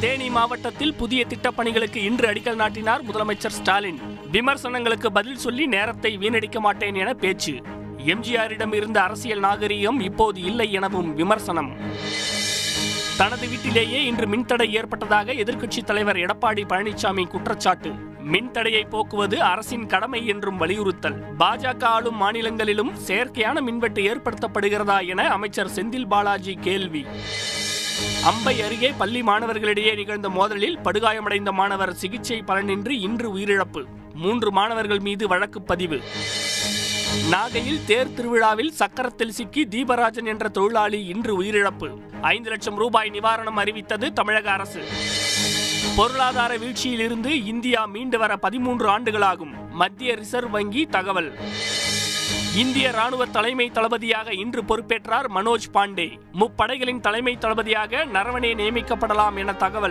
தேனி மாவட்டத்தில் புதிய திட்டப்பணிகளுக்கு இன்று அடிக்கல் நாட்டினார் முதலமைச்சர் ஸ்டாலின். விமர்சனங்களுக்கு பதில் சொல்லி நேரத்தை வீணடிக்க மாட்டேன் என பேச்சு. எம்ஜிஆரிடம் இருந்த அரசியல் நாகரிகம் இப்போது இல்லை எனவும் விமர்சனம். தனது வீட்டிலேயே இன்று மின்தடை ஏற்பட்டதாக எதிர்க்கட்சித் தலைவர் எடப்பாடி பழனிசாமி குற்றச்சாட்டு. மின்தடையை போக்குவது அரசின் கடமை என்றும் வலியுறுத்தல். பாஜக ஆளும் மாநிலங்களிலும் செயற்கையான மின்வெட்டு ஏற்படுத்தப்படுகிறதா என அமைச்சர் செந்தில் பாலாஜி கேள்வி. அம்பை அருகே பள்ளி மாணவர்களிடையே நிகழ்ந்த மோதலில் படுகாயமடைந்த மாணவர் சிகிச்சை பலனின்றி இன்று உயிரிழப்பு. மூன்று மாணவர்கள் மீது வழக்கு பதிவு. நாகையில் தேர் திருவிழாவில் சக்கரத்தில் சிக்கி தீபராஜன் என்ற தொழிலாளி இன்று உயிரிழப்பு. ஐந்து லட்சம் ரூபாய் நிவாரணம் அறிவித்தது தமிழக அரசு. பொருளாதார வீழ்ச்சியிலிருந்து இந்தியா மீண்டு வர பதிமூன்று ஆண்டுகளாகும். மத்திய ரிசர்வ் வங்கி தகவல். இந்திய ராணுவ தலைமை தளபதியாக இன்று பொறுப்பேற்றார் மனோஜ் பாண்டே. முப்படைகளின் தலைமை தளபதியாக நரவனே நியமிக்கப்படலாம் என தகவல்.